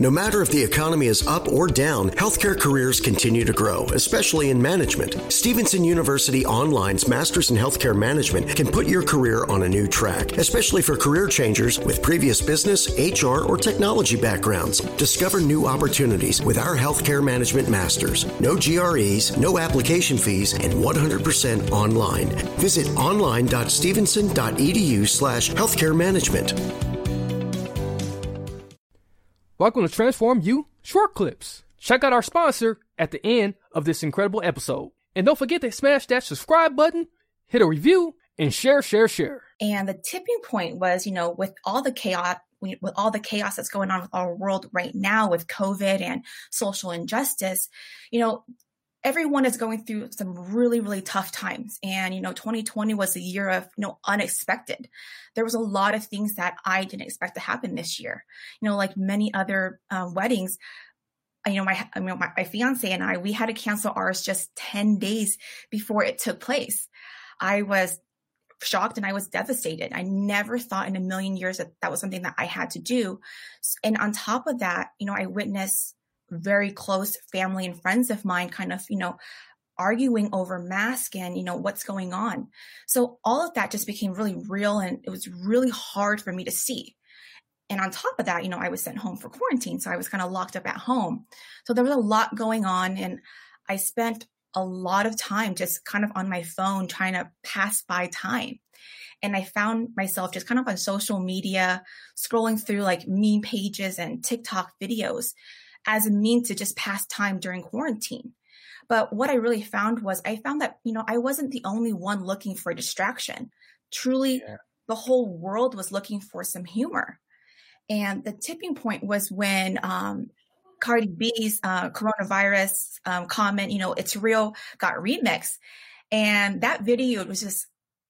No matter if the economy is up or down, healthcare careers continue to grow, especially in management. Stevenson University Online's Masters in Healthcare Management can put your career on a new track, especially for career changers with previous business, HR, or technology backgrounds. Discover new opportunities with our Healthcare Management Masters. No GREs, no application fees, and 100% online. Visit online.stevenson.edu slash healthcare management. Welcome to Transform You Short Clips. Check out our sponsor at the end of this incredible episode. And don't forget to smash that subscribe button, hit a review, and share, share, share. And the tipping point was, you know, with all the chaos, with all the chaos that's going on with our world right now with COVID and social injustice, you know, everyone is going through some really really tough times and you know 2020 was a year of you know unexpected there was a lot of things that i didn't expect to happen this year you know like many other um, weddings you know my I mean, my, my fiance and i we had to cancel ours just 10 days before it took place i was shocked and I was devastated. I never thought in a million years that that was something that I had to do. And on top of that, you know, I witnessed very close family and friends of mine kind of, you know, arguing over mask and, you know, what's going on. So all of that just became really real and it was really hard for me to see. And on top of that, you know, I was sent home for quarantine. So I was kind of locked up at home. So there was a lot going on and I spent a lot of time just kind of on my phone trying to pass by time. And I found myself just kind of on social media, scrolling through like meme pages and TikTok videos as a means to just pass time during quarantine. But what I really found was I found that, you know, I wasn't the only one looking for distraction. Truly, yeah. the whole world was looking for some humor. And the tipping point was when um, Cardi B's uh, coronavirus um, comment, you know, it's real, got remixed. And that video it was just,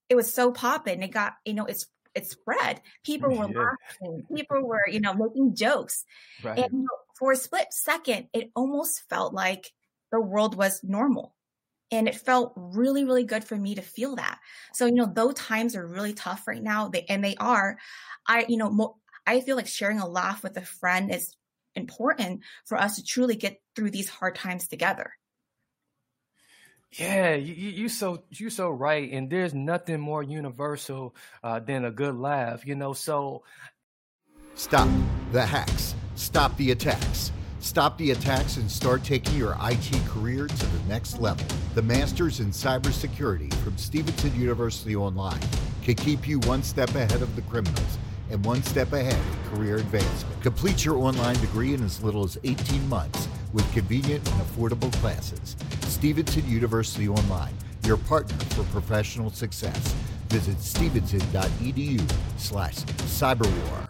it was so popping. It got, you know, it's it spread. People were yeah. laughing. People were, you know, making jokes. Right. And you know, for a split second, it almost felt like the world was normal. And it felt really, really good for me to feel that. So, you know, though times are really tough right now, they, and they are, I, you know, mo- I feel like sharing a laugh with a friend is important for us to truly get through these hard times together. Yeah, you, you so you so right, and there's nothing more universal uh, than a good laugh, you know. So, stop the hacks, stop the attacks, stop the attacks, and start taking your IT career to the next level. The Masters in Cybersecurity from Stevenson University Online can keep you one step ahead of the criminals and one step ahead of career advancement. Complete your online degree in as little as 18 months with convenient and affordable classes. Stevenson University Online, your partner for professional success. Visit stevenson.edu slash cyberwar.